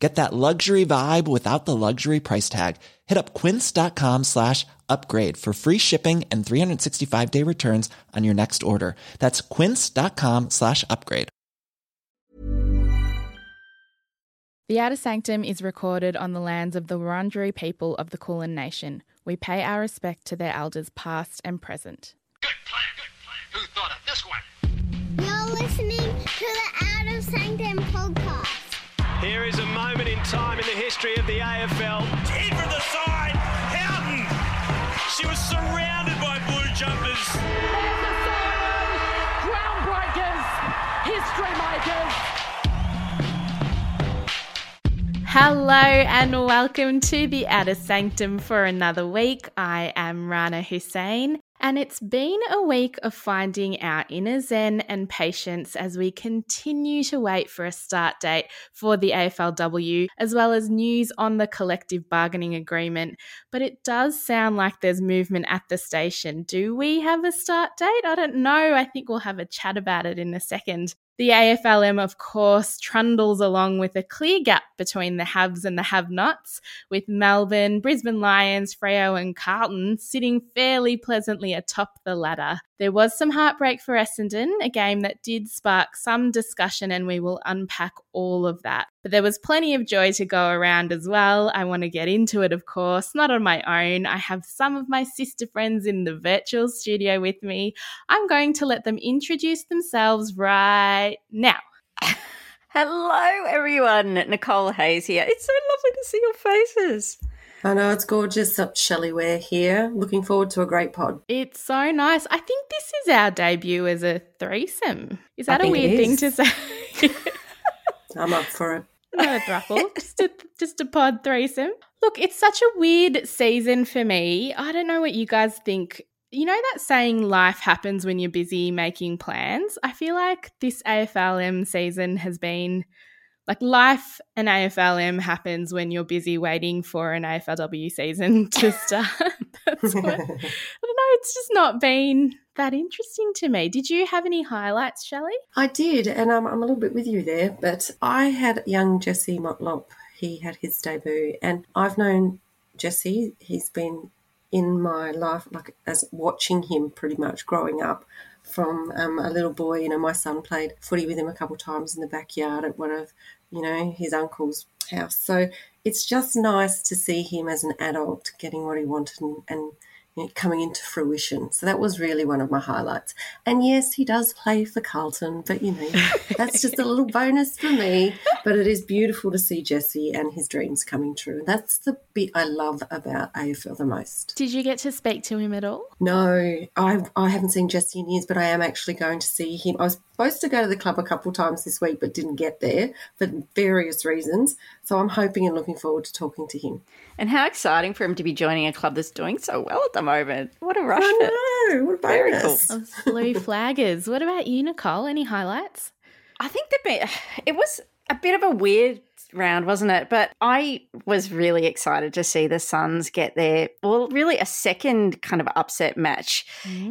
Get that luxury vibe without the luxury price tag. Hit up quince.com slash upgrade for free shipping and 365 day returns on your next order. That's quince.com slash upgrade. The Outer Sanctum is recorded on the lands of the Wurundjeri people of the Kulin Nation. We pay our respect to their elders past and present. Good plan, good plan. Who thought of this one? You're listening to the Outer Sanctum podcast. Here is a moment in time in the history of the AFL. In from the side, Houghton. She was surrounded by blue jumpers. There's the siren! Groundbreakers! History makers! Hello and welcome to the Outer Sanctum for another week. I am Rana Hussein, and it's been a week of finding our inner zen and patience as we continue to wait for a start date for the AFLW, as well as news on the collective bargaining agreement. But it does sound like there's movement at the station. Do we have a start date? I don't know. I think we'll have a chat about it in a second. The AFLM, of course, trundles along with a clear gap between the haves and the have nots, with Melbourne, Brisbane Lions, Freo, and Carlton sitting fairly pleasantly atop the ladder. There was some heartbreak for Essendon, a game that did spark some discussion, and we will unpack all of that. But there was plenty of joy to go around as well. I want to get into it, of course, not on my own. I have some of my sister friends in the virtual studio with me. I'm going to let them introduce themselves right now. Hello, everyone. Nicole Hayes here. It's so lovely to see your faces. I know it's gorgeous. Up Shelley Ware here. Looking forward to a great pod. It's so nice. I think this is our debut as a threesome. Is that a weird thing to say? I'm up for it. Not a thruple, just a just a pod threesome. Look, it's such a weird season for me. I don't know what you guys think. You know that saying life happens when you're busy making plans? I feel like this AFLM season has been like life and AFLM happens when you're busy waiting for an AFLW season to start. That's what, I don't know, it's just not been that interesting to me. Did you have any highlights, Shelley? I did, and um, I'm a little bit with you there. But I had young Jesse Motlop. He had his debut, and I've known Jesse. He's been in my life, like as watching him pretty much growing up from um, a little boy. You know, my son played footy with him a couple of times in the backyard at one of, you know, his uncle's house. So it's just nice to see him as an adult getting what he wanted and, and you know, coming into fruition. So that was really one of my highlights. And yes, he does play for Carlton, but you know, that's just a little bonus for me. But it is beautiful to see Jesse and his dreams coming true. And that's the bit I love about AFL the most. Did you get to speak to him at all? No, I I haven't seen Jesse in years, but I am actually going to see him. I was supposed to go to the club a couple of times this week, but didn't get there for various reasons. So I'm hoping and looking forward to talking to him. And how exciting for him to be joining a club that's doing so well at the moment. What a rush. for- I know, what a Very bonus. cool. Those blue flaggers. What about you, Nicole? Any highlights? I think that be- it was a bit of a weird round, wasn't it? But I was really excited to see the Suns get their, well, really a second kind of upset match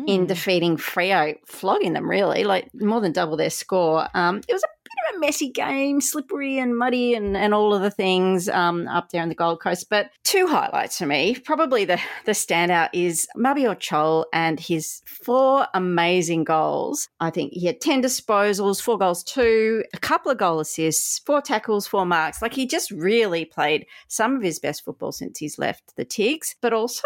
in defeating Freo, flogging them really, like more than double their score. Um, it was a a messy game, slippery and muddy and, and all of the things um, up there in the Gold Coast. But two highlights for me. Probably the, the standout is Mabior Chol and his four amazing goals. I think he had 10 disposals, four goals, two, a couple of goal assists, four tackles, four marks. Like he just really played some of his best football since he's left the Tigs, but also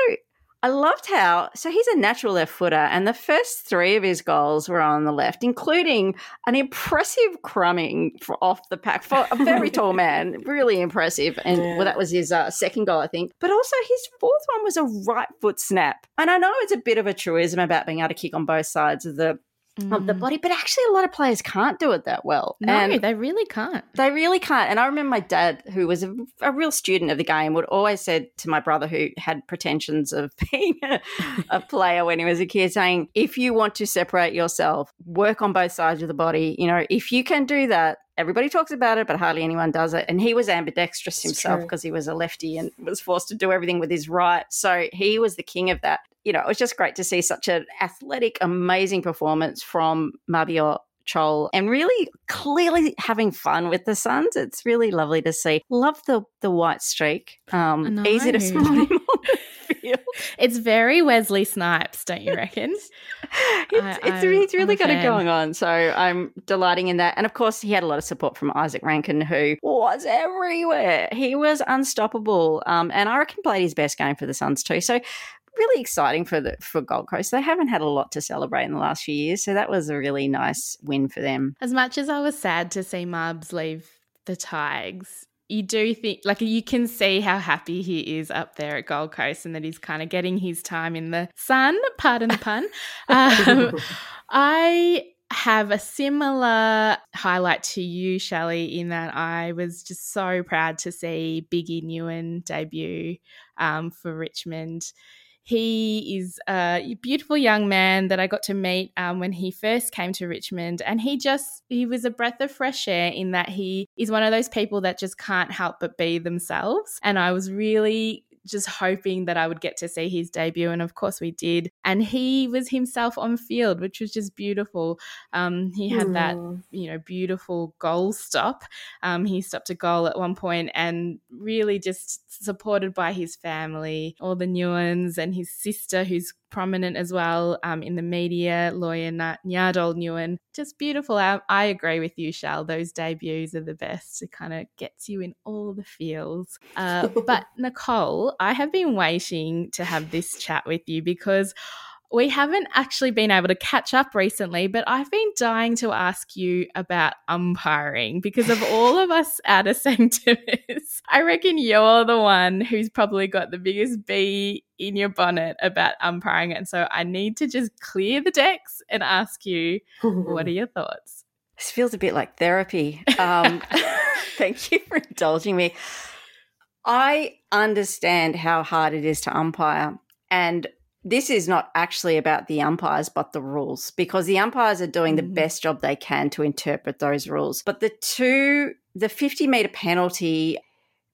I loved how so he's a natural left footer, and the first three of his goals were on the left, including an impressive crumbing for off the pack for a very tall man, really impressive. And well, that was his uh, second goal, I think. But also his fourth one was a right foot snap, and I know it's a bit of a truism about being able to kick on both sides of the of the mm. body. But actually, a lot of players can't do it that well. No, And they really can't. they really can't. And I remember my dad, who was a, a real student of the game, would always said to my brother, who had pretensions of being a, a player when he was a kid, saying, "If you want to separate yourself, work on both sides of the body. You know, if you can do that." Everybody talks about it, but hardly anyone does it. And he was ambidextrous himself because he was a lefty and was forced to do everything with his right. So he was the king of that. You know, it was just great to see such an athletic, amazing performance from Mabior Chol and really clearly having fun with the Suns. It's really lovely to see. Love the the white streak. Um, easy to spot him on It's very Wesley Snipes, don't you reckon? It's, I- it's, it's really got it going on. So I'm delighting in that. And of course, he had a lot of support from Izak Rankine, who was everywhere. He was unstoppable. Um, and I reckon played his best game for the Suns too. So really exciting for the for Gold Coast. They haven't had a lot to celebrate in the last few years, so that was a really nice win for them. As much as I was sad to see Marbs leave the Tigers, you do think, like, you can see how happy he is up there at Gold Coast and that he's kind of getting his time in the sun, pardon the pun. Um, I have a similar highlight to you, Shelley, in that I was just so proud to see Biggie Nyuon debut um, for Richmond. He is a beautiful young man that I got to meet um, when he first came to Richmond. And he just, he was a breath of fresh air in that he is one of those people that just can't help but be themselves. And I was really just hoping that I would get to see his debut. And of course we did. And he was himself on field, which was just beautiful. Um, he had that, you know, beautiful goal stop. Um, he stopped a goal at one point and really just supported by his family, all the Nyuons and his sister, who's prominent as well um, in the media, lawyer Nyadol Nyuon. Just beautiful. I, I agree with you, Shal. Those debuts are the best. It kind of gets you in all the feels. Uh, but Nicole, I have been waiting to have this chat with you because we haven't actually been able to catch up recently, but I've been dying to ask you about umpiring because of all of us out of sanctimers. I reckon you're the one who's probably got the biggest bee in your bonnet about umpiring. And so I need to just clear the decks and ask you, what are your thoughts? This feels a bit like therapy. Um, thank you for indulging me. I understand how hard it is to umpire. And this is not actually about the umpires, but the rules, because the umpires are doing the Mhm. best job they can to interpret those rules. But the two, the 50 meter penalty,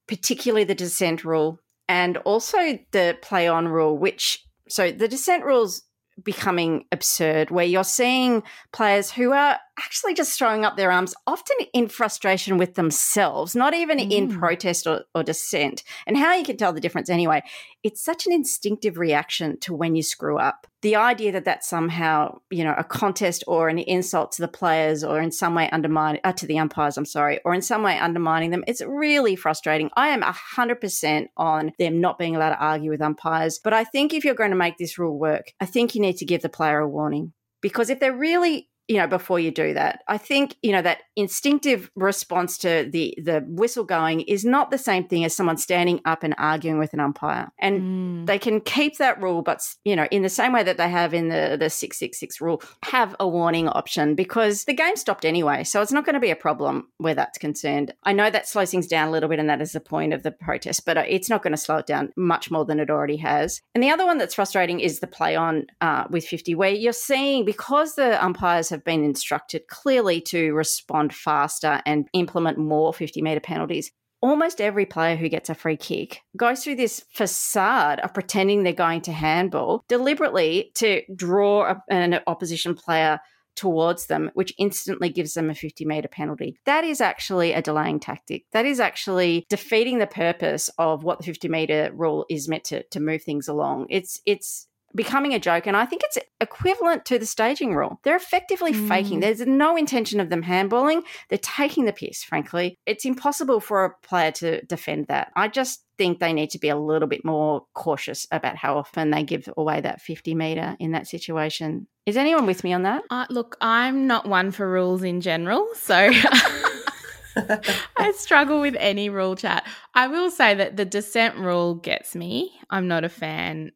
particularly the dissent rule, and also the play on rule, which, so the dissent rules becoming absurd, where you're seeing players who are actually just throwing up their arms, often in frustration with themselves, not even in Mm. protest or, or dissent. And how you can tell the difference anyway, it's such an instinctive reaction to when you screw up. The idea that that's somehow, you know, a contest or an insult to the players or in some way undermining, uh, to the umpires, I'm sorry, or in some way undermining them, it's really frustrating. I am 100% on them not being allowed to argue with umpires. But I think if you're going to make this rule work, I think you need to give the player a warning. Because if they're really you know before you do that. I think you know that instinctive response to the the whistle going is not the same thing as someone standing up and arguing with an umpire. And Mm. they can keep that rule but you know in the same way that they have in the the 666 rule have a warning option because the game stopped anyway so it's not going to be a problem where that's concerned. I know that slows things down a little bit and that is the point of the protest but uh, it's not going to slow it down much more than it already has. And the other one that's frustrating is the play on uh, with 50 where you're seeing because the umpires have been instructed clearly to respond faster and implement more 50 meter penalties almost every player who gets a free kick goes through this facade of pretending they're going to handball deliberately to draw an opposition player towards them, which instantly gives them a 50 meter penalty. That is actually a delaying tactic. That is actually defeating the purpose of what the 50 meter rule is meant to, to move things along. It's, it's, becoming a joke and i think it's equivalent to the staging rule. They're effectively faking. There's no intention of them handballing. They're taking the piss frankly. It's impossible for a player to defend that. I just think they need to be a little bit more cautious about how often they give away that 50 meter in that situation. Is anyone with me on that? Uh, look, I'm not one for rules in general, so I struggle with any rule chat. I will say that the dissent rule gets me. I'm not a fan.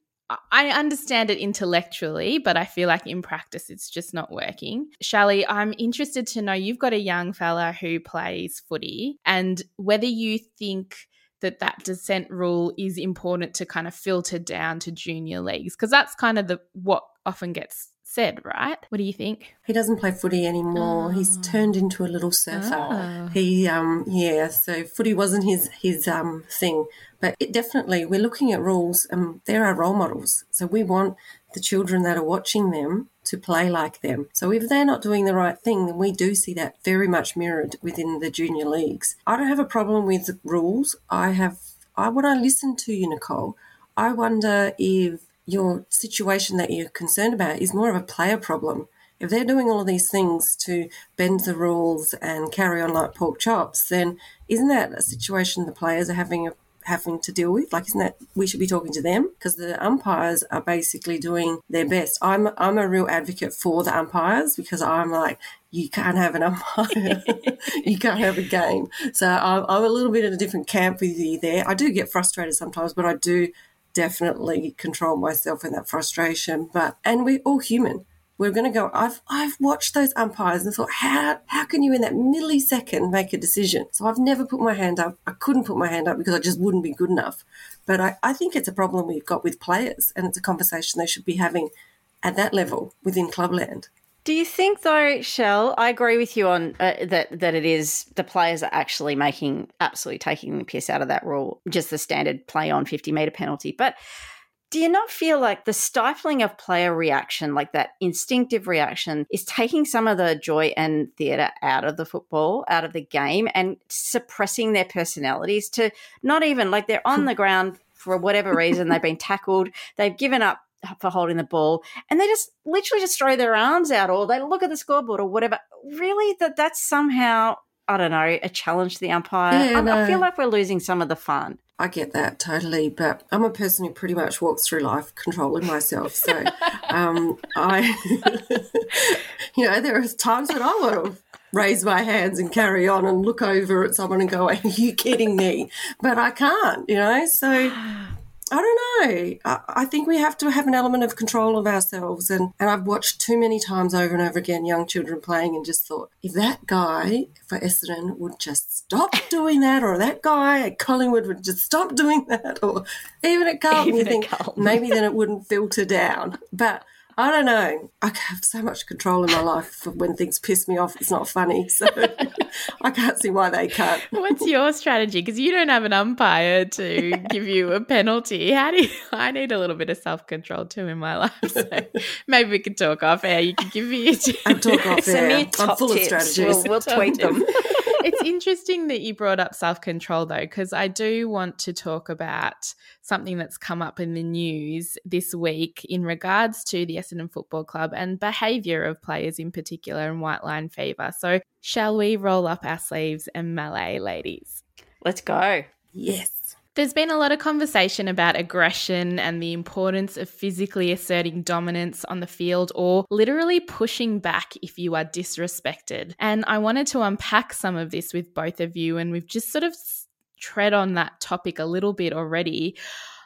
I understand it intellectually, but I feel like in practice it's just not working. Shally, I'm interested to know you've got a young fella who plays footy and whether you think that that dissent rule is important to kind of filter down to junior leagues because that's kind of the what often gets said, right? What do you think? He doesn't play footy anymore. Oh. He's turned into a little surfer. Oh. He, um, yeah. So footy wasn't his his um thing, but it definitely we're looking at rules. and there are role models, so we want the children that are watching them to play like them. So if they're not doing the right thing, then we do see that very much mirrored within the junior leagues. I don't have a problem with rules. I have. I when I listen to you, Nicole, I wonder if your situation that you're concerned about is more of a player problem. If they're doing all of these things to bend the rules and carry on like pork chops, then isn't that a situation the players are having a, having to deal with? Like, isn't that we should be talking to them because the umpires are basically doing their best. I'm I'm a real advocate for the umpires because I'm like you can't have an umpire, you can't have a game. So I'm, I'm a little bit in a different camp with you there. I do get frustrated sometimes, but I do definitely control myself in that frustration. But and we're all human. We're going to go. I've I've watched those umpires and thought, how how can you in that millisecond make a decision? So I've never put my hand up. I couldn't put my hand up because I just wouldn't be good enough. But I, I think it's a problem we've got with players, and it's a conversation they should be having at that level within clubland. Do you think though, Shell? I agree with you on uh, that. That it is the players are actually making absolutely taking the piss out of that rule, just the standard play on fifty meter penalty. But do you not feel like the stifling of player reaction, like that instinctive reaction, is taking some of the joy and theatre out of the football, out of the game, and suppressing their personalities to not even like they're on the ground for whatever reason, they've been tackled, they've given up for holding the ball and they just literally just throw their arms out or they look at the scoreboard or whatever really that that's somehow i don't know a challenge to the umpire Yeah, I, I feel like we're losing some of the fun I get that totally, but I'm a person who pretty much walks through life controlling myself. So, um, I, you know, there are times when I want to raise my hands and carry on and look over at someone and go, "Are you kidding me?" But I can't, you know. So, I don't know. I, I think we have to have an element of control of ourselves. And, and I've watched too many times over and over again young children playing and just thought, if that guy for Essendon would just stop doing that, or that guy at Collingwood would just stop doing that, or even at Carlton, Even you think Carlton. maybe then it wouldn't filter down. But I don't know. I have so much control in my life for when things piss me off. It's not funny. So I can't see why they can't. What's your strategy? Because you don't have an umpire to give you a penalty. How do you, I need a little bit of self control too in my life? So maybe we could talk off air. You could give me a tip. And talk off send there. me I'm full tips of strategies. we'll, we'll tweet them it's interesting that you brought up self control, though, because I do want to talk about something that's come up in the news this week in regards to the Essendon Football Club and behaviour of players in particular and white line fever. So, shall we roll up our sleeves and melee, ladies? let's go Yes. There's been a lot of conversation about aggression and the importance of physically asserting dominance on the field or literally pushing back if you are disrespected. And I wanted to unpack some of this with both of you, and we've just sort of tread on that topic a little bit already.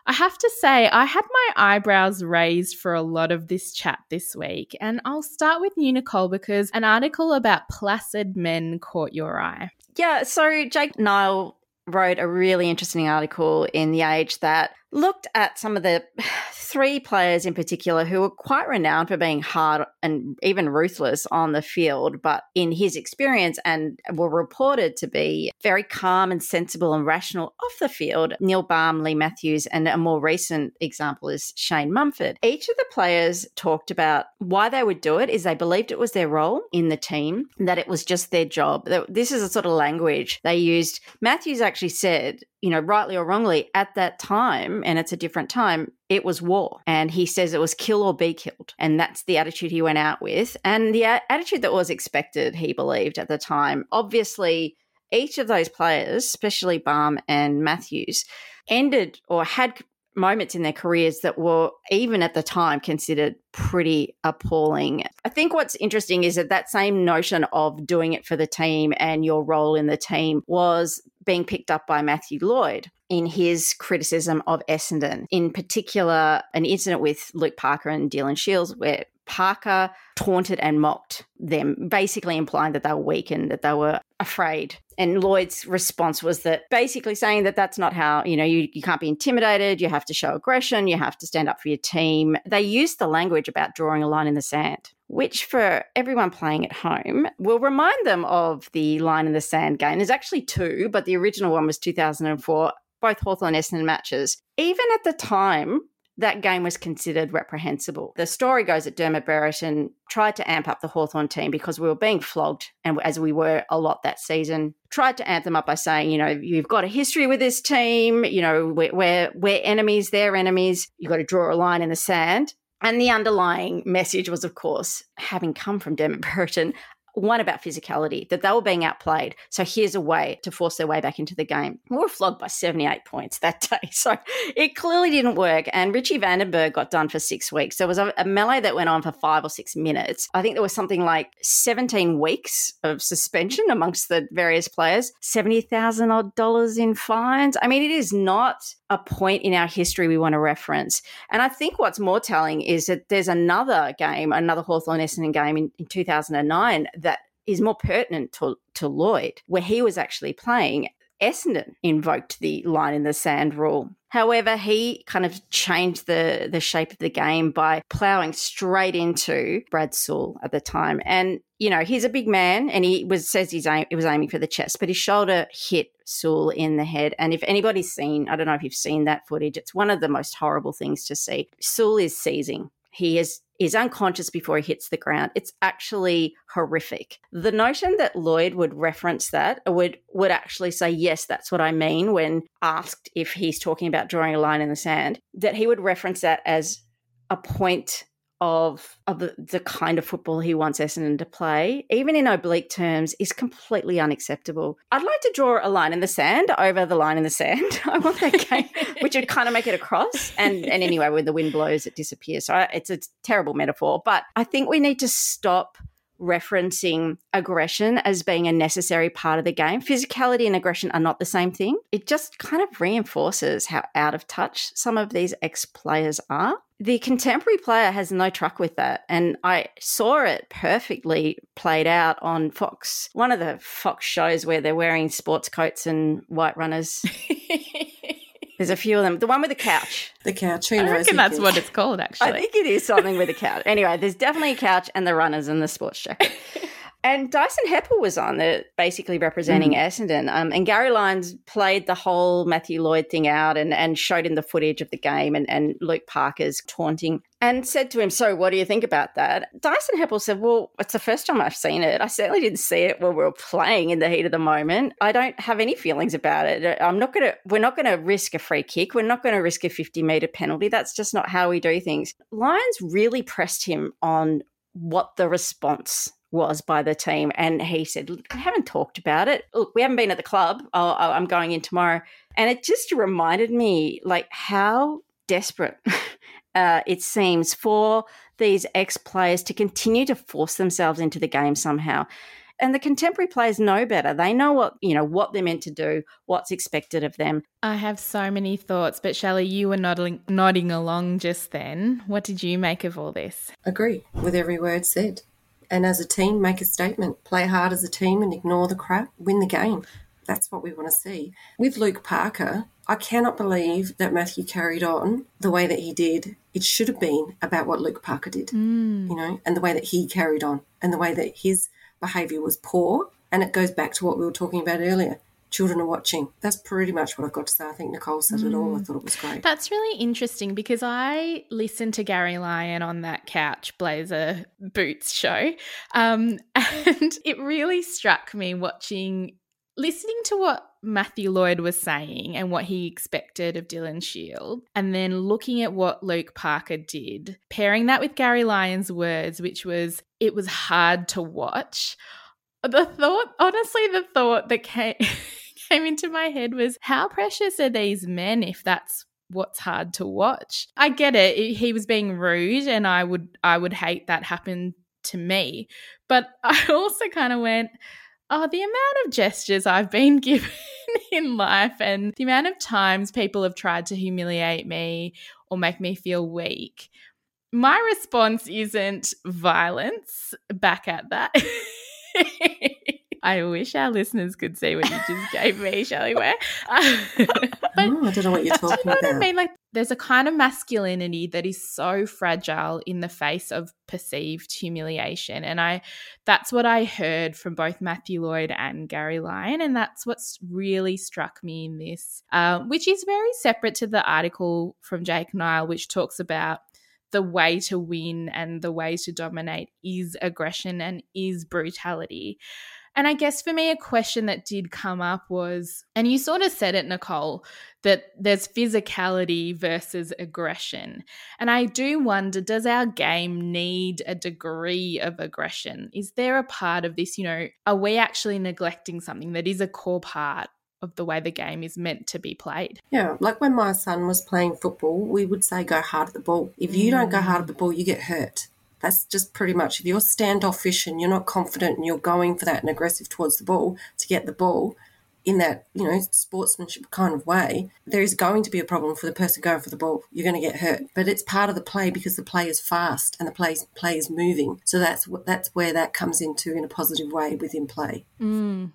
I have to say, I had my eyebrows raised for a lot of this chat this week, and I'll start with you, Nicole, because an article about placid men caught your eye. Yeah, so Jake Niall wrote a really interesting article in The Age that looked at some of the three players in particular who were quite renowned for being hard and even ruthless on the field, but in his experience and were reported to be very calm and sensible and rational off the field. Neil Balme, Leigh Matthews, and a more recent example is Shane Mumford. Each of the players talked about why they would do it is they believed it was their role in the team, that it was just their job. This is a sort of language they used. Matthews actually said, you know, rightly or wrongly, at that time, and it's a different time, it was war. And he says it was kill or be killed. And that's the attitude he went out with. And the a- attitude that was expected, he believed at the time. Obviously, each of those players, especially Balme and Matthews, ended or had moments in their careers that were even at the time considered pretty appalling. I think what's interesting is that that same notion of doing it for the team and your role in the team was being picked up by Matthew Lloyd in his criticism of Essendon, in particular, an incident with Luke Parker and Dylan Shields, where Parker taunted and mocked them, basically implying that they were weak and that they were afraid. And Lloyd's response was that basically saying that that's not how, you know, you, you can't be intimidated, you have to show aggression, you have to stand up for your team. They used the language about drawing a line in the sand, which for everyone playing at home will remind them of the line in the sand game. There's actually two, but the original one was 2004, both Hawthorn Essendon matches. Even at the time, that game was considered reprehensible. The story goes that Dermot Brereton tried to amp up the Hawthorn team because we were being flogged, and as we were a lot that season, tried to amp them up by saying, you know, you've got a history with this team, you know, we're, we're, we're enemies, they're enemies, you've got to draw a line in the sand. And the underlying message was, of course, having come from Dermot Brereton, one about physicality, that they were being outplayed. So here's a way to force their way back into the game. We were flogged by 78 points that day. So it clearly didn't work. And Richie Vandenberg got done for six weeks. There was a, a melee that went on for five or six minutes. I think there was something like 17 weeks of suspension amongst the various players, 70,000 odd dollars in fines. I mean, it is not a point in our history we want to reference. And I think what's more telling is that there's another game, another Hawthorn Essendon game in, in 2009 that is more pertinent to, to Lloyd, where he was actually playing. Essendon invoked the line in the sand rule. However, he kind of changed the, the shape of the game by ploughing straight into Brad Sewell at the time. And, you know, he's a big man and he was says he's aim, he was aiming for the chest, but his shoulder hit Sewell in the head. And if anybody's seen, I don't know if you've seen that footage, it's one of the most horrible things to see. Sewell is seizing. He is is unconscious before he hits the ground. It's actually horrific. The notion that Lloyd would reference that would would actually say yes, that's what I mean when asked if he's talking about drawing a line in the sand, that he would reference that as a point of of the, kind of football he wants Essendon to play, even in oblique terms, is completely unacceptable. I'd like to draw a line in the sand over the line in the sand. I want that game, which would kind of make it across. And and anyway, when the wind blows, it disappears. So I, it's a terrible metaphor, but I think we need to stop referencing aggression as being a necessary part of the game. Physicality and aggression are not the same thing. It just kind of reinforces how out of touch some of these ex players are. The contemporary player has no truck with that. And I saw it perfectly played out on Fox, one of the Fox shows where they're wearing sports coats and white runners. There's a few of them. The one with the couch. The couch. Who I reckon who that's what it's called, actually. I think it is something with a couch. Anyway, there's definitely a couch and the runners and the sports jacket. And Dyson Heppell was on basically representing Essendon. Um, and Gary Lyons played the whole Matthew Lloyd thing out and, and showed him the footage of the game and, and Luke Parker's taunting and said to him, So, what do you think about that? Dyson Heppell said, Well, it's the first time I've seen it. I certainly didn't see it when we were playing in the heat of the moment. I don't have any feelings about it. I'm not going to, we're not going to risk a free kick. We're not going to risk a 50 metre penalty. That's just not how we do things. Lyons really pressed him on what the response was by the team. And he said, Look, I haven't talked about it. Look, we haven't been at the club. Oh, I'm going in tomorrow. And it just reminded me like how desperate uh, it seems for these ex players to continue to force themselves into the game somehow. And the contemporary players know better. They know what you know what they're meant to do, what's expected of them. I have so many thoughts, but Shelley, you were nodding, nodding along just then. What did you make of all this? Agree with every word said. And as a team, make a statement. Play hard as a team and ignore the crap. Win the game. That's what we want to see. With Luke Parker, I cannot believe that Matthew carried on the way that he did. It should have been about what Luke Parker did, mm. you know, and the way that he carried on and the way that his behaviour was poor. And it goes back to what we were talking about earlier. Children are watching. That's pretty much what I've got to say. I think Nicole said it all. I thought it was great. That's really interesting because I listened to Gary Lyon on that couch blazer boots show. Um, and it really struck me watching, listening to what Matthew Lloyd was saying and what he expected of Dylan Shiel, and then looking at what Luke Parker did, pairing that with Gary Lyon's words, which was, it was hard to watch. The thought, honestly, the thought that came. came into my head was how precious are these men if that's what's hard to watch i get it he was being rude and i would i would hate that happen to me but i also kind of went Oh, the amount of gestures I've been given in life and the amount of times people have tried to humiliate me or make me feel weak. My response isn't violence back at that. I wish our listeners could see what you just gave me, Shelley Ware. but oh, I don't know what you're talking you know about. What I mean, like there's a kind of masculinity that is so fragile in the face of perceived humiliation, and I that's what I heard from both Matthew Lloyd and Gary Lyon, and that's what's really struck me in this, uh, which is very separate to the article from Jake Niall, which talks about the way to win and the way to dominate is aggression and is brutality. And I guess for me, a question that did come up was, and you sort of said it, Nicole, that there's physicality versus aggression. And I do wonder does our game need a degree of aggression? Is there a part of this, you know, are we actually neglecting something that is a core part of the way the game is meant to be played. Yeah, like when my son was playing football, we would say go hard at the ball. If you don't go hard at the ball, you get hurt. That's just pretty much if you're standoffish and you're not confident and you're going for that and aggressive towards the ball to get the ball in that, you know, sportsmanship kind of way, there is going to be a problem for the person going for the ball. You're going to get hurt. But it's part of the play because the play is fast and the play, play is moving. So that's that's where that comes into in a positive way within play. Mm.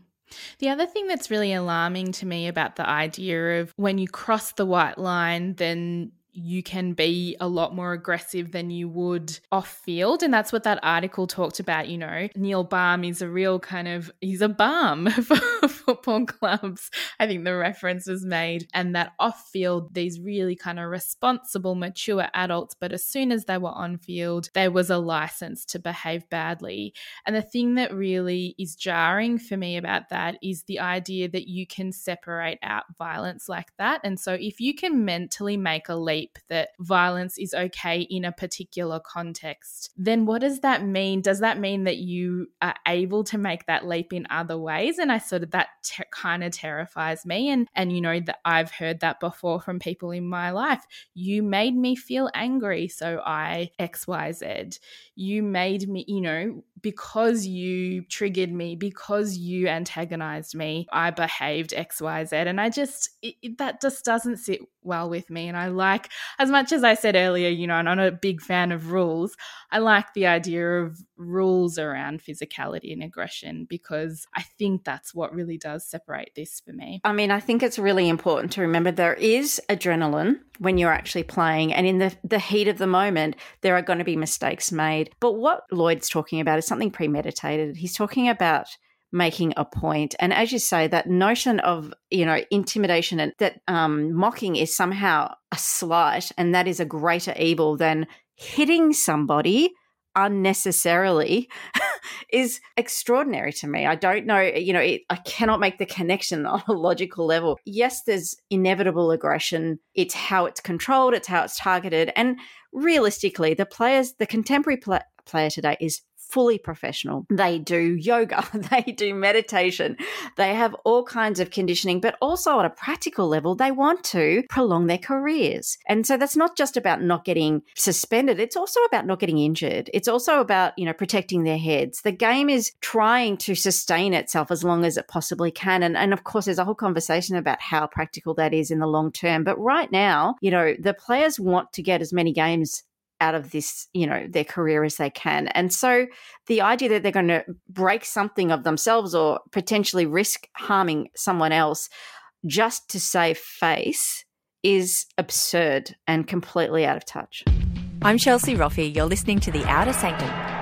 The other thing that's really alarming to me about the idea of when you cross the white line, then you can be a lot more aggressive than you would off field. And that's what that article talked about. You know, Neil Balme is a real kind of, he's a balm for football clubs. I think the reference was made. And that off field, these really kind of responsible, mature adults. But as soon as they were on field, there was a license to behave badly. And the thing that really is jarring for me about that is the idea that you can separate out violence like that. And so if you can mentally make a leap, leap that violence is okay in a particular context, then what does that mean? Does that mean that you are able to make that leap in other ways? And I sort of that kind of terrifies me. And and you know that I've heard that before from people in my life. You made me feel angry, so I X Y Z. You made me, you know, because you triggered me, because you antagonized me, I behaved X Y Z. And I just it, it, that just doesn't sit well with me. And I like as much as I said earlier, you know, and I'm not a big fan of rules. I like the idea of rules around physicality and aggression because I think that's what really does separate this for me. I mean, I think it's really important to remember there is adrenaline when you're actually playing, and in the, the heat of the moment, there are going to be mistakes made. But what Lloyd's talking about is something premeditated. He's talking about making a point. And as you say, that notion of, you know, intimidation and that um, mocking is somehow a slight and that is a greater evil than hitting somebody unnecessarily is extraordinary to me. I don't know, you know, it, I cannot make the connection on a logical level. Yes, there's inevitable aggression. It's how it's controlled, it's how it's targeted. And realistically, the players, the contemporary pl- player today is fully professional. They do yoga, they do meditation, they have all kinds of conditioning, but also on a practical level, they want to prolong their careers. And so that's not just about not getting suspended, it's also about not getting injured. It's also about, you know, protecting their heads. The game is trying to sustain itself as long as it possibly can. And, and of course, there's a whole conversation about how practical that is in the long term. But right now, you know, the players want to get as many games out of this, you know, their career as they can. And so the idea that they're going to break something of themselves or potentially risk harming someone else just to save face is absurd and completely out of touch. I'm Chelsea Roffey. You're listening to The Outer Sanctum.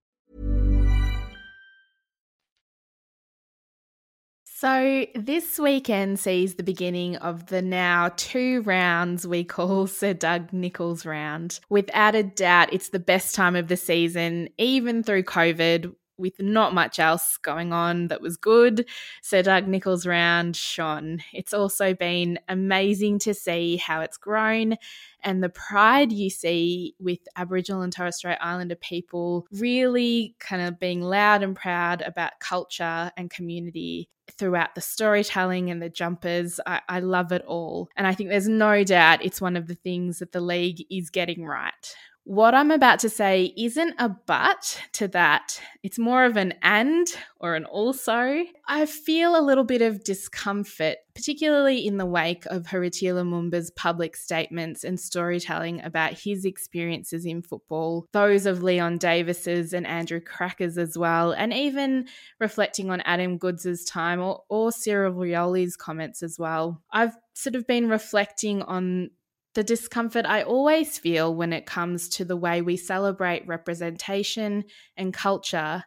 So, this weekend sees the beginning of the now two rounds we call Sir Doug Nicholls round. Without a doubt, it's the best time of the season, even through COVID, with not much else going on that was good. Sir Doug Nicholls round shone. It's also been amazing to see how it's grown and the pride you see with Aboriginal and Torres Strait Islander people really kind of being loud and proud about culture and community throughout the storytelling and the jumpers. I, I, love it all. And I think there's no doubt it's one of the things that the league is getting right. What I'm about to say isn't a but to that. It's more of an and or an also. I feel a little bit of discomfort, particularly in the wake of Heritier Lumumba's public statements and storytelling about his experiences in football, those of Leon Davis's and Andrew Krakouer's as well, and even reflecting on Adam Goodes's time or, or Cyril Rioli's comments as well. I've sort of been reflecting on the discomfort I always feel when it comes to the way we celebrate representation and culture,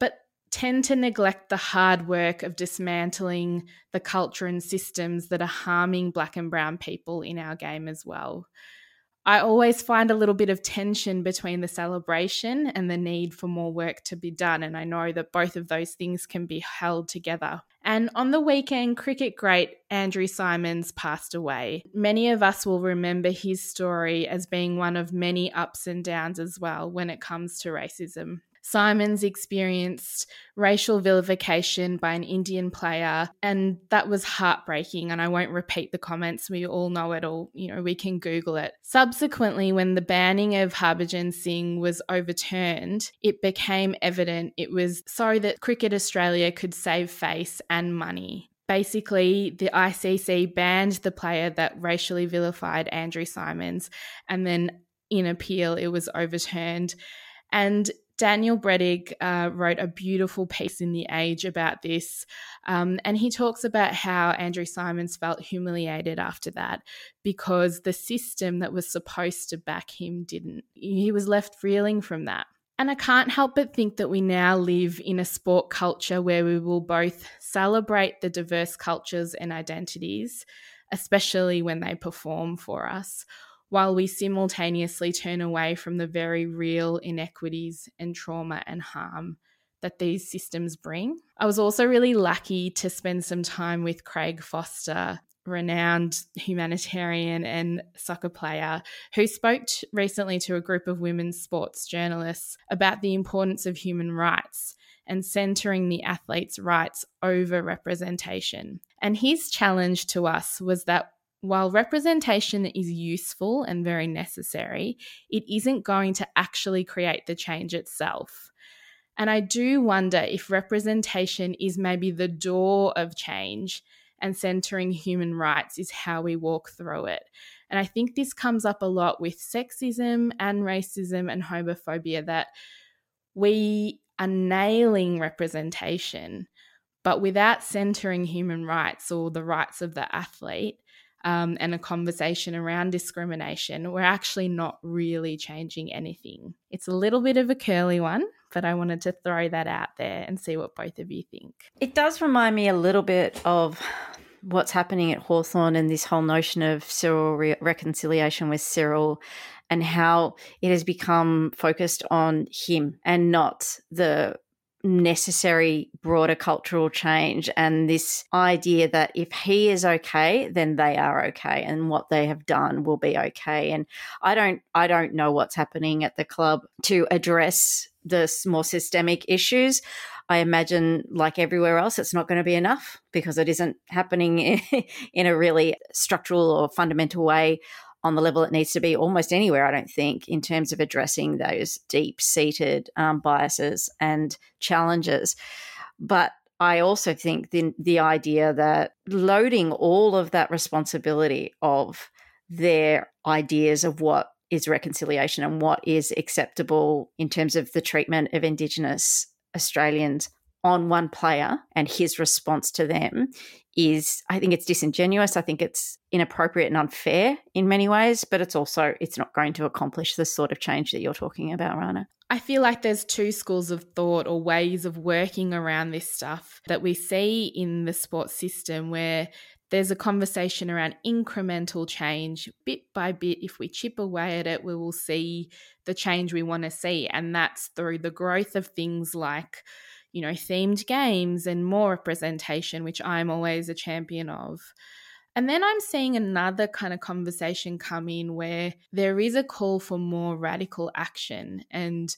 but tend to neglect the hard work of dismantling the culture and systems that are harming Black and Brown people in our game as well. I always find a little bit of tension between the celebration and the need for more work to be done. And I know that both of those things can be held together. And on the weekend, cricket great Andrew Symonds passed away. Many of us will remember his story as being one of many ups and downs as well when it comes to racism. Symonds experienced racial vilification by an Indian player, and that was heartbreaking. And I won't repeat the comments, we all know it all, you know, we can Google it. Subsequently, when the banning of Harbhajan Singh was overturned, it became evident it was so that Cricket Australia could save face and money basically the ICC banned the player that racially vilified Andrew Symonds and then in appeal it was overturned and Daniel Brettig uh, wrote a beautiful piece in The Age about this. Um, and he talks about how Andrew Symonds felt humiliated after that because the system that was supposed to back him didn't. He was left reeling from that. And I can't help but think that we now live in a sport culture where we will both celebrate the diverse cultures and identities, especially when they perform for us, while we simultaneously turn away from the very real inequities and trauma and harm that these systems bring. I was also really lucky to spend some time with Craig Foster, renowned humanitarian and soccer player, who spoke recently to a group of women's sports journalists about the importance of human rights and centering the athlete's rights over representation. And his challenge to us was that while representation is useful and very necessary, it isn't going to actually create the change itself. And I do wonder if representation is maybe the door of change and centering human rights is how we walk through it. And I think this comes up a lot with sexism and racism and homophobia that we are nailing representation, but without centering human rights or the rights of the athlete, um, and a conversation around discrimination, we're actually not really changing anything. It's a little bit of a curly one, but I wanted to throw that out there and see what both of you think. It does remind me a little bit of what's happening at Hawthorn and this whole notion of Cyril re- reconciliation with Cyril and how it has become focused on him and not the necessary broader cultural change and this idea that if he is okay then they are okay and what they have done will be okay. And i don't i don't know what's happening at the club to address the more systemic issues. I imagine like everywhere else it's not going to be enough because it isn't happening in a really structural or fundamental way on the level it needs to be almost anywhere, I don't think, in terms of addressing those deep seated um, biases and challenges. But I also think the, the idea that loading all of that responsibility of their ideas of what is reconciliation and what is acceptable in terms of the treatment of Indigenous Australians on one player and his response to them is I think it's disingenuous. I think it's inappropriate and unfair in many ways, but it's also it's not going to accomplish the sort of change that you're talking about, Rana. I feel like there's two schools of thought or ways of working around this stuff that we see in the sports system where there's a conversation around incremental change bit by bit. If we chip away at it, we will see the change we want to see. And that's through the growth of things like, you know, themed games and more representation, which I'm always a champion of. And then I'm seeing another kind of conversation come in where there is a call for more radical action and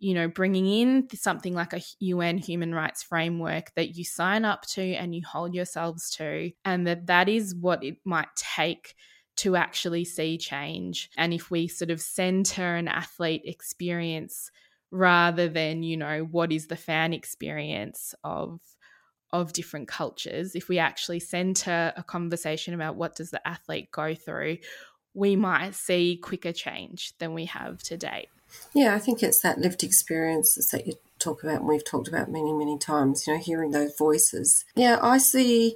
you know, bringing in something like a UN human rights framework that you sign up to and you hold yourselves to, and that that is what it might take to actually see change. And if we sort of center an athlete experience rather than, you know, what is the fan experience of of different cultures, if we actually center a conversation about what does the athlete go through, we might see quicker change than we have to date. Yeah, I think it's that lived experience that you talk about and we've talked about many, many times, you know, hearing those voices. Yeah, I see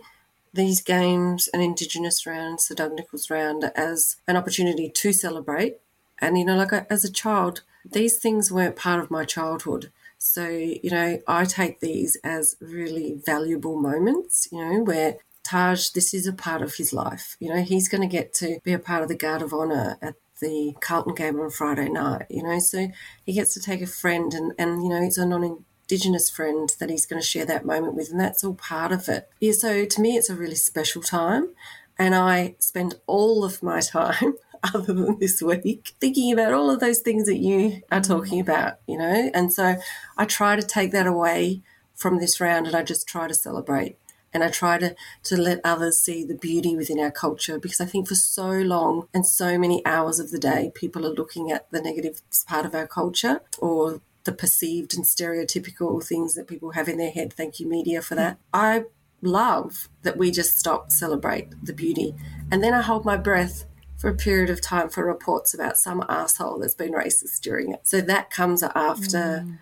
these games and Indigenous rounds, the Doug Nicholls round, as an opportunity to celebrate. And, you know, like as a child, these things weren't part of my childhood. So, you know, I take these as really valuable moments, you know, where Taj, this is a part of his life. You know, he's going to get to be a part of the Guard of Honour at the Carlton game on Friday night, you know. So he gets to take a friend and, and you know, it's a non Indigenous friend that he's going to share that moment with, and that's all part of it. Yeah, so to me, it's a really special time, and I spend all of my time, other than this week, thinking about all of those things that you are talking about, you know, and so I try to take that away from this round, and I just try to celebrate and I try to, to let others see the beauty within our culture because I think for so long and so many hours of the day, people are looking at the negative part of our culture or the perceived and stereotypical things that people have in their head. Thank you, media, for that. I love that we just stop, celebrate the beauty. And then I hold my breath for a period of time for reports about some asshole that's been racist during it. So that comes after. Mm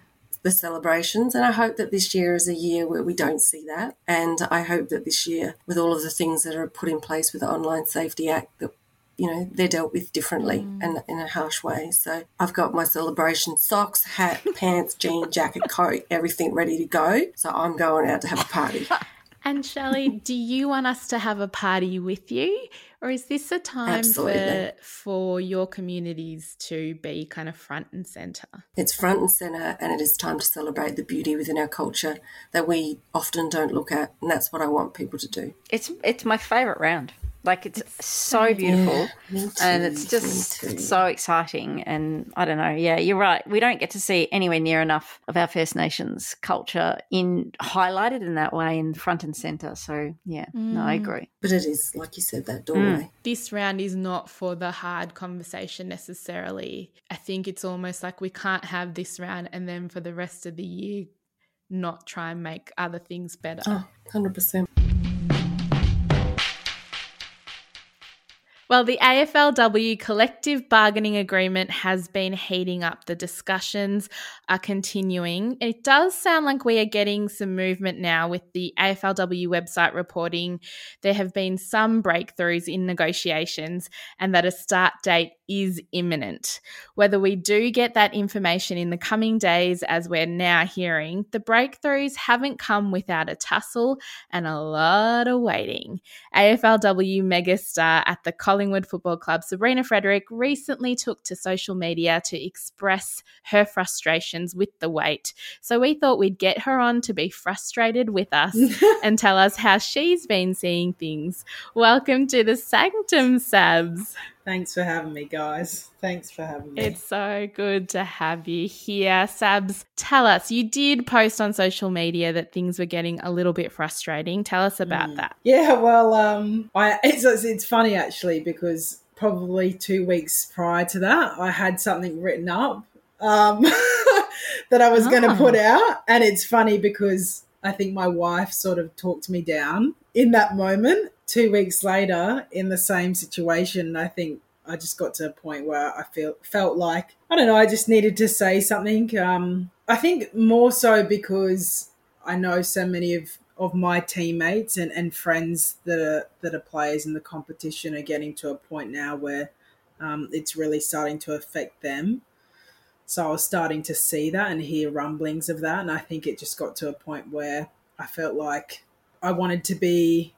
the celebrations. And I hope that this year is a year where we don't see that. And I hope that this year, with all of the things that are put in place with the Online Safety Act, that you know they're dealt with differently mm. and in a harsh way. So I've got my celebration socks, hat, pants, jean, jacket, coat, everything ready to go. So I'm going out to have a party. And Shelley, do you want us to have a party with you? Or is this a time for, for your communities to be kind of front and centre? It's front and centre, and it is time to celebrate the beauty within our culture that we often don't look at. And that's what I want people to do. It's, it's my favourite round. Like it's, it's so beautiful, yeah, and it's just so exciting. And I don't know. Yeah, you're right. We don't get to see anywhere near enough of our First Nations culture in highlighted in that way in front and center. So yeah, mm. no, I mm. agree. But it is like you said that doorway. Mm. This round is not for the hard conversation necessarily. I think it's almost like we can't have this round and then for the rest of the year not try and make other things better. Oh, 100%. Well, the AFLW collective bargaining agreement has been heating up. The discussions are continuing. It does sound like we are getting some movement now with the AFLW website reporting there have been some breakthroughs in negotiations and that a start date is imminent. Whether we do get that information in the coming days, as we're now hearing, the breakthroughs haven't come without a tussle and a lot of waiting. AFLW megastar at the Collingwood Football Club, Sabrina Frederick, recently took to social media to express her frustrations with the wait. So we thought we'd get her on to be frustrated with us and tell us how she's been seeing things. Welcome to the Sanctum, Sabs. Thanks for having me, guys. Thanks for having me. It's so good to have you here. Sabs, tell us, you did post on social media that things were getting a little bit frustrating. Tell us about mm. that. Yeah, well, um, I, it's, it's funny actually because probably two weeks prior to that, I had something written up um, that I was oh. going to put out. And it's funny because I think my wife sort of talked me down in that moment two weeks later in the same situation, I think I just got to a point where I feel felt like I don't know. I just needed to say something. Um, I think more so because I know so many of of my teammates and, and friends that are that are players in the competition are getting to a point now where um, it's really starting to affect them. So I was starting to see that and hear rumblings of that, and I think it just got to a point where I felt like I wanted to be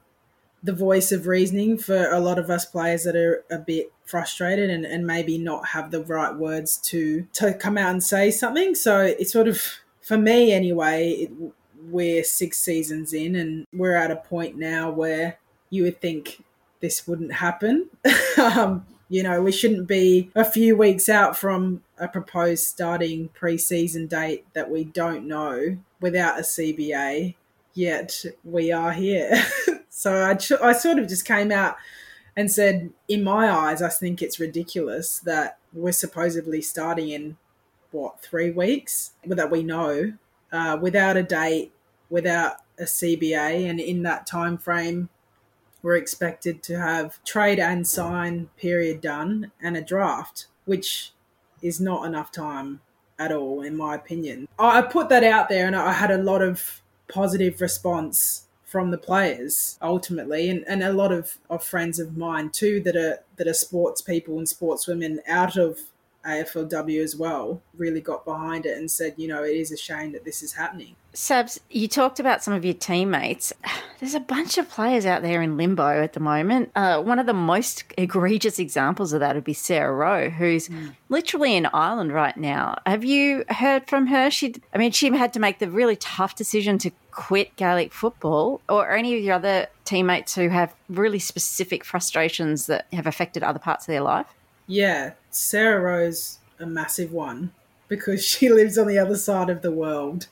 the voice of reasoning for a lot of us players that are a bit frustrated and, and maybe not have the right words to to come out and say something. So it's sort of for me anyway. It, we're six seasons in, and we're at a point now where you would think this wouldn't happen. um, you know, we shouldn't be a few weeks out from a proposed starting preseason date that we don't know without a CBA, yet we are here. so I, I sort of just came out and said, in my eyes, I think it's ridiculous that we're supposedly starting in what three weeks that we know uh, without a date, without a CBA, and in that time frame, we're expected to have trade and sign period done and a draft, which is not enough time at all, in my opinion. I put that out there, and I had a lot of positive response from the players ultimately. And, and a lot of, of friends of mine too that are that are sports people and sportswomen out of AFLW as well really got behind it and said, you know, it is a shame that this is happening. Sabs, you talked about some of your teammates. There's a bunch of players out there in limbo at the moment. Uh, one of the most egregious examples of that would be Sarah Rowe, who's mm. literally in Ireland right now. Have you heard from her? She, I mean, she had to make the really tough decision to quit Gaelic football, or any of your other teammates who have really specific frustrations that have affected other parts of their life? Yeah, Sarah Rowe's a massive one because she lives on the other side of the world.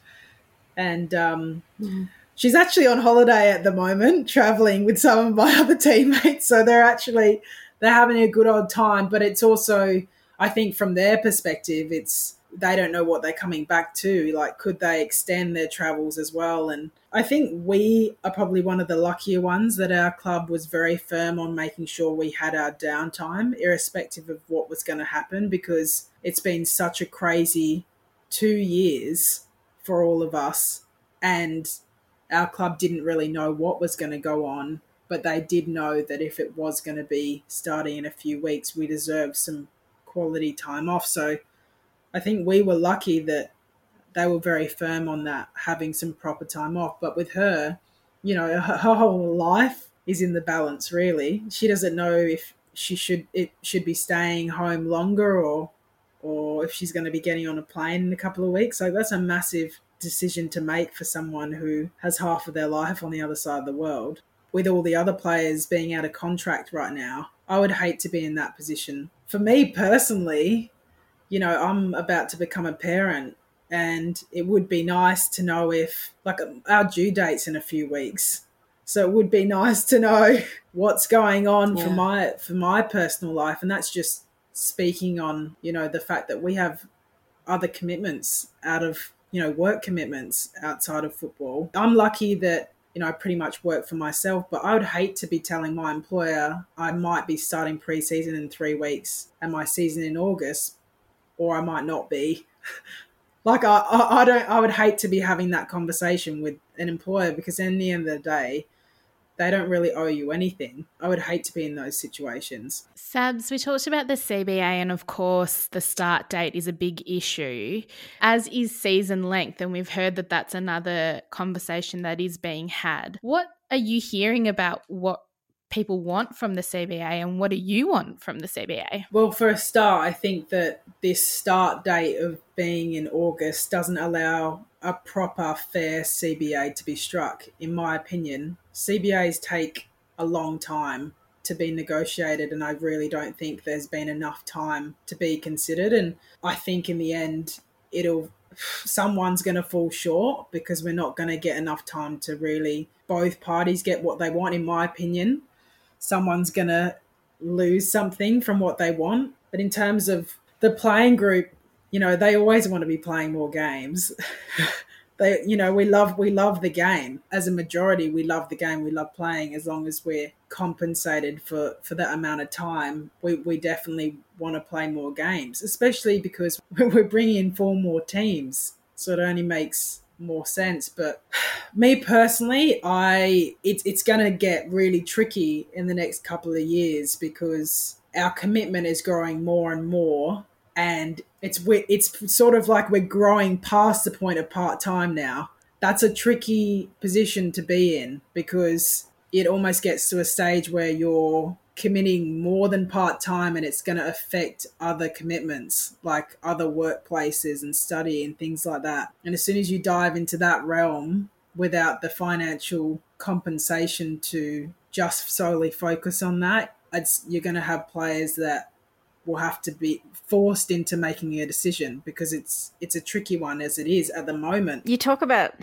And um, mm. she's actually on holiday at the moment, traveling with some of my other teammates. So they're actually they're having a good old time. But it's also, I think, from their perspective, it's they don't know what they're coming back to. Like, could they extend their travels as well? And I think we are probably one of the luckier ones that our club was very firm on making sure we had our downtime, irrespective of what was going to happen, because it's been such a crazy two years for all of us. And our club didn't really know what was going to go on, but they did know that if it was going to be starting in a few weeks, we deserved some quality time off. So I think we were lucky that they were very firm on that, having some proper time off. But with her, you know, her, her whole life is in the balance. Really, she doesn't know if she should it should be staying home longer or or if she's going to be getting on a plane in a couple of weeks. So that's a massive decision to make for someone who has half of their life on the other side of the world. With all the other players being out of contract right now, I would hate to be in that position. For me personally, you know, I'm about to become a parent and it would be nice to know if, like, our due date's in a few weeks. So it would be nice to know what's going on yeah. for my for my personal life, and that's just speaking on you know the fact that we have other commitments out of you know work commitments outside of football. I'm lucky that you know I pretty much work for myself, but I would hate to be telling my employer I might be starting preseason in three weeks and my season in August or I might not be. like I, I, I don't I would hate to be having that conversation with an employer because in the end of the day, they don't really owe you anything. I would hate to be in those situations. Sabs, we talked about the CBA, and of course, the start date is a big issue, as is season length. And we've heard that that's another conversation that is being had. What are you hearing about what people want from the CBA and what do you want from the CBA? Well, for a start, I think that this start date of being in August doesn't allow a proper, fair CBA to be struck, in my opinion. CBAs take a long time to be negotiated, and I really don't think there's been enough time to be considered. And I think in the end, it'll someone's going to fall short because we're not going to get enough time to really both parties get what they want in my opinion someone's going to lose something from what they want. But in terms of the playing group, you know, they always want to be playing more games. they, you know, we love we love the game as a majority. We love the game. We love playing as long as we're compensated for for that amount of time. We we definitely want to play more games, especially because we're bringing in four more teams. So it only makes more sense. But me personally, I it's it's going to get really tricky in the next couple of years because our commitment is growing more and more, and it's it's sort of like we're growing past the point of part time now. That's a tricky position to be in because it almost gets to a stage where you're committing more than part time and it's going to affect other commitments like other workplaces and study and things like that. And as soon as you dive into that realm without the financial compensation to just solely focus on that, it's, you're going to have players that will have to be forced into making a decision because it's it's a tricky one as it is at the moment. You talk about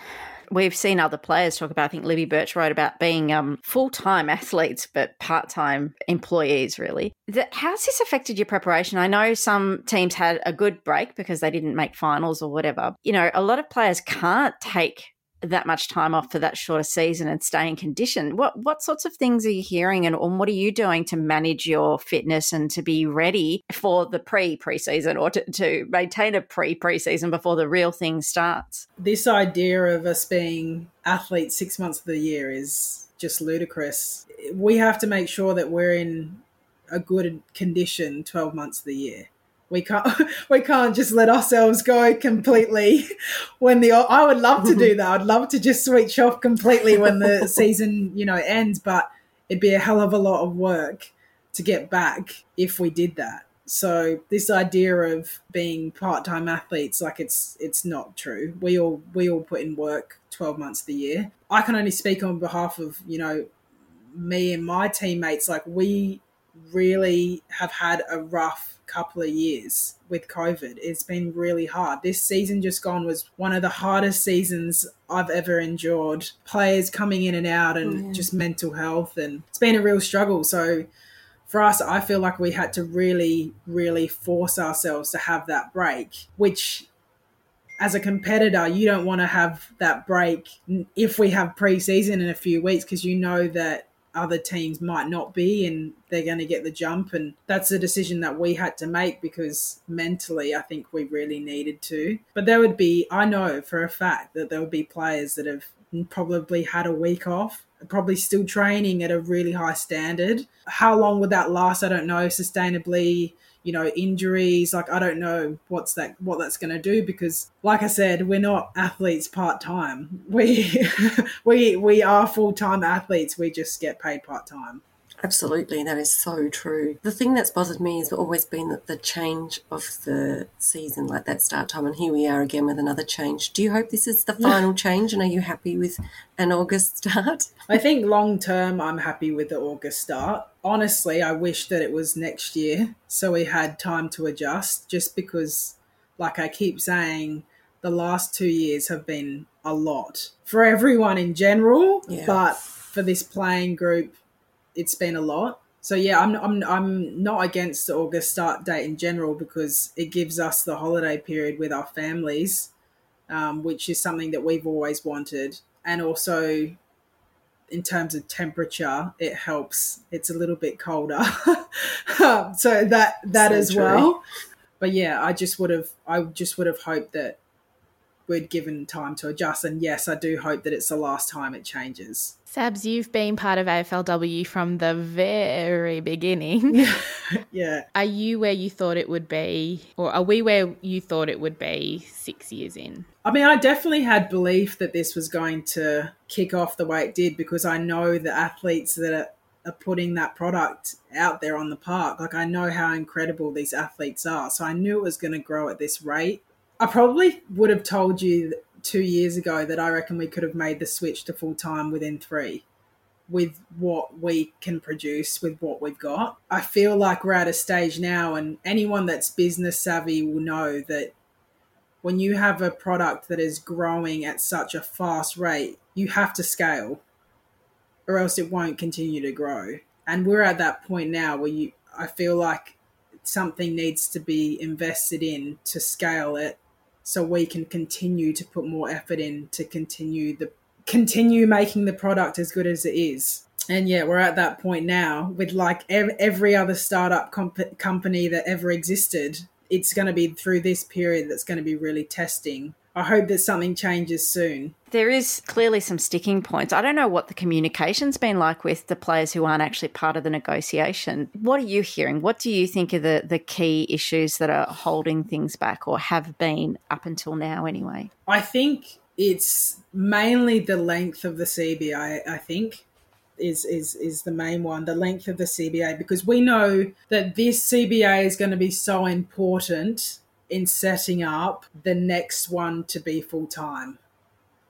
We've seen other players talk about, I think Libby Birch wrote about being um, full time athletes, but part time employees, really. The, how's this affected your preparation? I know some teams had a good break because they didn't make finals or whatever. You know, a lot of players can't take that much time off for that shorter season and stay in condition. What what sorts of things are you hearing and, and what are you doing to manage your fitness and to be ready for the pre preseason or to, to maintain a pre preseason before the real thing starts? This idea of us being athletes six months of the year is just ludicrous. We have to make sure that we're in a good condition 12 months of the year we can't we can't just let ourselves go completely when the I would love to do that. I'd love to just switch off completely when the season, you know, ends, but it'd be a hell of a lot of work to get back if we did that. So this idea of being part-time athletes like it's it's not true. We all we all put in work 12 months of the year. I can only speak on behalf of, you know, me and my teammates like we really have had a rough couple of years with COVID. It's been really hard. This season just gone was one of the hardest seasons I've ever endured. Players coming in and out and oh, just mental health and it's been a real struggle. So for us, I feel like we had to really, really force ourselves to have that break, which as a competitor, you don't want to have that break if we have preseason in a few weeks because you know that other teams might not be and they're going to get the jump. And that's a decision that we had to make because mentally I think we really needed to. But there would be I know for a fact that there would be players that have probably had a week off probably still training at a really high standard. How long would that last? I don't know. Sustainably you know injuries like i don't know what's that what that's going to do because like i said we're not athletes part-time. We we we are full-time athletes. We just get paid part-time Absolutely, that is so true. The thing that's bothered me has always been that the change of the season, like that start time, and here we are again with another change. Do you hope this is the final change, and are you happy with an August start? I think long term, I'm happy with the August start. Honestly, I wish that it was next year so we had time to adjust, just because, like I keep saying, the last two years have been a lot for everyone in general, yeah. but for this playing group it's been a lot. So yeah, I'm I'm I'm not against the August start date in general because it gives us the holiday period with our families, um, which is something that we've always wanted, and also in terms of temperature, it helps. It's a little bit colder, so that that so as true. well. But yeah, I just would have I just would have hoped that we'd given time to adjust. And yes, I do hope that it's the last time it changes. Sabs, you've been part of AFLW from the very beginning. yeah. Are you where you thought it would be, or are we where you thought it would be six years in? I mean, I definitely had belief that this was going to kick off the way it did because I know the athletes that are are putting that product out there on the park. Like I know how incredible these athletes are. So I knew it was going to grow at this rate. I probably would have told you two years ago that I reckon we could have made the switch to full time within three with what we can produce with what we've got. I feel like we're at a stage now, and anyone that's business savvy will know that when you have a product that is growing at such a fast rate, you have to scale or else it won't continue to grow. And we're at that point now where you I feel like something needs to be invested in to scale it so we can continue to put more effort in to continue the continue making the product as good as it is. And yeah we're at that point now with like every other startup comp- company that ever existed it's going to be through this period that's going to be really testing I hope that something changes soon. There is clearly some sticking points. I don't know what the communication's been like with the players who aren't actually part of the negotiation. What are you hearing? What do you think are the, the key issues that are holding things back or have been up until now, anyway? I think it's mainly the length of the CBA, I think. Is, is is the main one the length of the CBA because we know that this CBA is going to be so important in setting up the next one to be full time.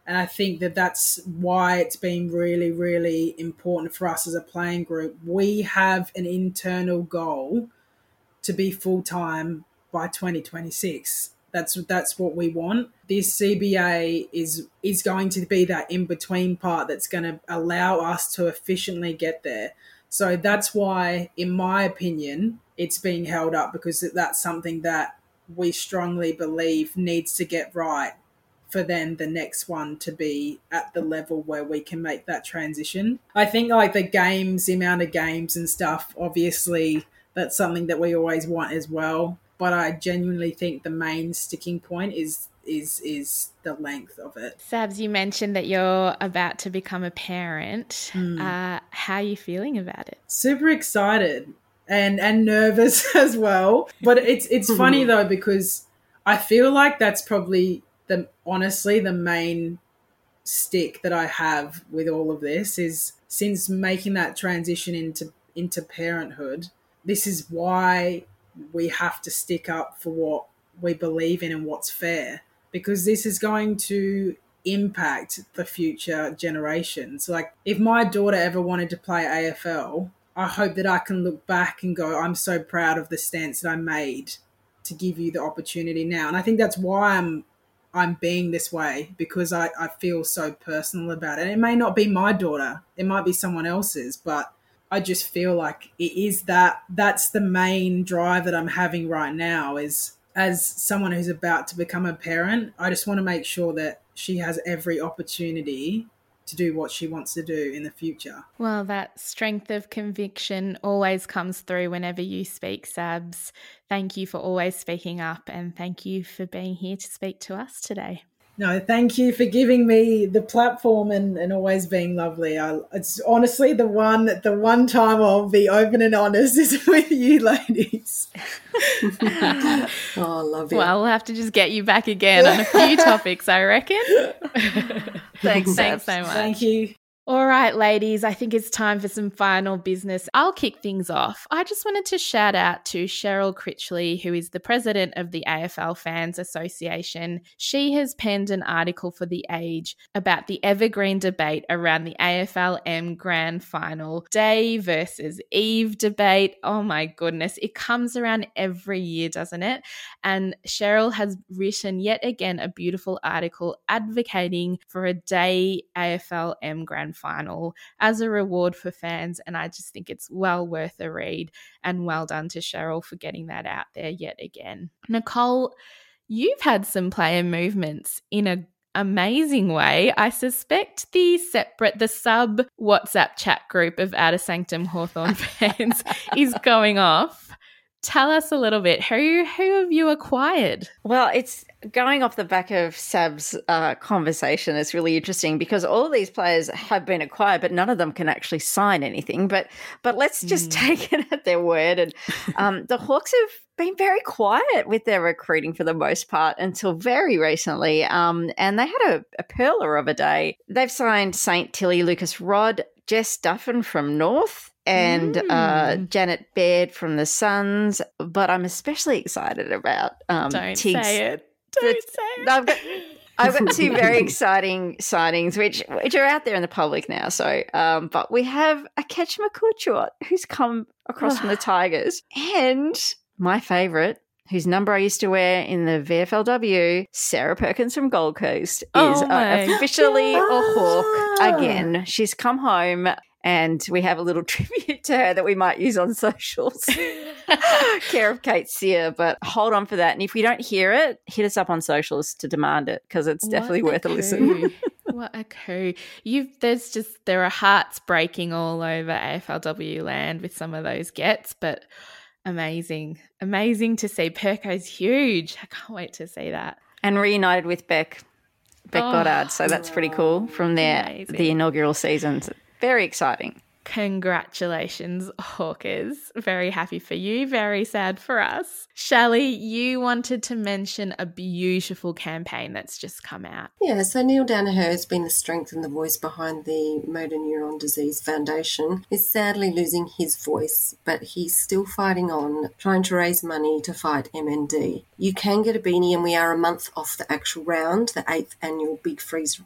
And I think that that's why it's been really, really important for us as a playing group. We have an internal goal to be full time by 2026. That's that's what we want. This CBA is is going to be that in between part that's going to allow us to efficiently get there. So that's why, in my opinion, it's being held up because that's something that we strongly believe needs to get right for then the next one to be at the level where we can make that transition. I think like the games, the amount of games and stuff, obviously that's something that we always want as well. But I genuinely think the main sticking point is is is the length of it. Sabs, you mentioned that you're about to become a parent. Mm. Uh, how are you feeling about it? Super excited and and nervous as well. But it's it's funny hmm. though because I feel like that's probably the honestly the main stick that I have with all of this is since making that transition into into parenthood, this is why we have to stick up for what we believe in and what's fair because this is going to impact the future generations. Like if my daughter ever wanted to play AFL, I hope that I can look back and go, I'm so proud of the stance that I made to give you the opportunity now. And I think that's why I'm I'm being this way because I, I feel so personal about it. It may not be my daughter, it might be someone else's, but I just feel like it is that that's the main drive that I'm having right now is as someone who's about to become a parent, I just want to make sure that she has every opportunity to do what she wants to do in the future. Well, that strength of conviction always comes through whenever you speak, Sabs. Thank you for always speaking up and thank you for being here to speak to us today. No, thank you for giving me the platform and, and always being lovely. I, it's honestly the one the one time I'll be open and honest is with you ladies. oh, I love it. Well, we'll have to just get you back again on a few topics, I reckon. Thanks, Thanks so much. Thank you. All right, ladies, I think it's time for some final business. I'll kick things off. I just wanted to shout out to Cheryl Critchley, who is the president of the AFL Fans Association. She has penned an article for The Age about the evergreen debate around the AFLM Grand Final day versus eve debate. Oh my goodness, it comes around every year, doesn't it? And Cheryl has written yet again a beautiful article advocating for a day AFLM Grand final as a reward for fans. And I just think it's well worth a read. And well done to Cheryl for getting that out there yet again. Nicole, you've had some player movements in a amazing way. I suspect the separate, the sub WhatsApp chat group of Outer Sanctum Hawthorn fans is going off. Tell us a little bit. Who who have you acquired? Well, it's going off the back of Sab's uh, conversation. It's really interesting because all of these players have been acquired, but none of them can actually sign anything. But but let's just Mm. take it at their word. And um, the Hawks have been very quiet with their recruiting for the most part until very recently. Um, and they had a, a perler of a day. They've signed St. Tilly, Lucas-Rodd, Jess Duffin from North. And uh, Mm. Janet Baird from the Suns, but I'm especially excited about um, Don't say it. Don't say it. I've got, I've got two very exciting signings, which which are out there in the public now. So, um, but we have a Catch McCutcheon who's come across from the Tigers, and my favourite, whose number I used to wear in the VFLW, Sarah Perkins from Gold Coast, is Oh uh, officially a Hawk again. She's come home. And we have a little tribute to her that we might use on socials. Care of Kate Sear, but hold on for that. And if we don't hear it, hit us up on socials to demand it because it's definitely What worth a listen. what a coup. You've there's just there are hearts breaking all over AFLW land with some of those gets, but amazing. Amazing to see. Perko's huge. I can't wait to see that. and reunited with Beck, Beck Oh. Goddard. So that's pretty cool from their Amazing. the inaugural seasons. Very exciting. Congratulations, Hawkers. Very happy for you, very sad for us. Shelley, you wanted to mention a beautiful campaign that's just come out. Yeah, so Neale Daniher has been the strength and the voice behind the Motor Neuron Disease Foundation. Is sadly losing his voice, but he's still fighting on, trying to raise money to fight MND. You can get a beanie, and we are a month off the actual round, the eighth annual Big Freeze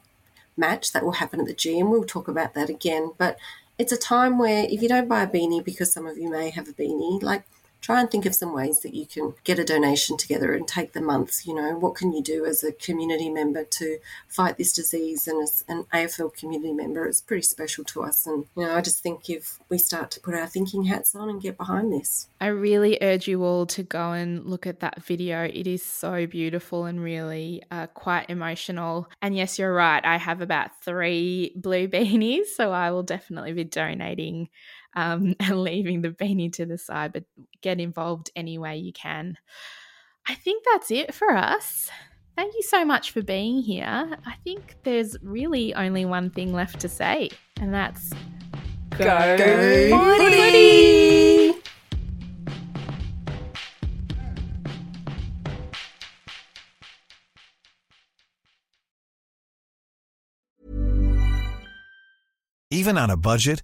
match that will happen at the gym. We'll talk about that again, but it's a time where if you don't buy a beanie because some of you may have a beanie, like try and think of some ways that you can get a donation together and take the months. You know, what can you do as a community member to fight this disease? And as an AFL community member, it's pretty special to us. And, you know, I just think if we start to put our thinking hats on and get behind this. I really urge you all to go and look at that video. It is so beautiful and really uh, quite emotional. And yes, you're right. I have about three blue beanies, so I will definitely be donating um, and leaving the beanie to the side, but get involved any way you can. I think that's it for us. Thank you so much for being here. I think there's really only one thing left to say, and that's Go, footy! Even on a budget,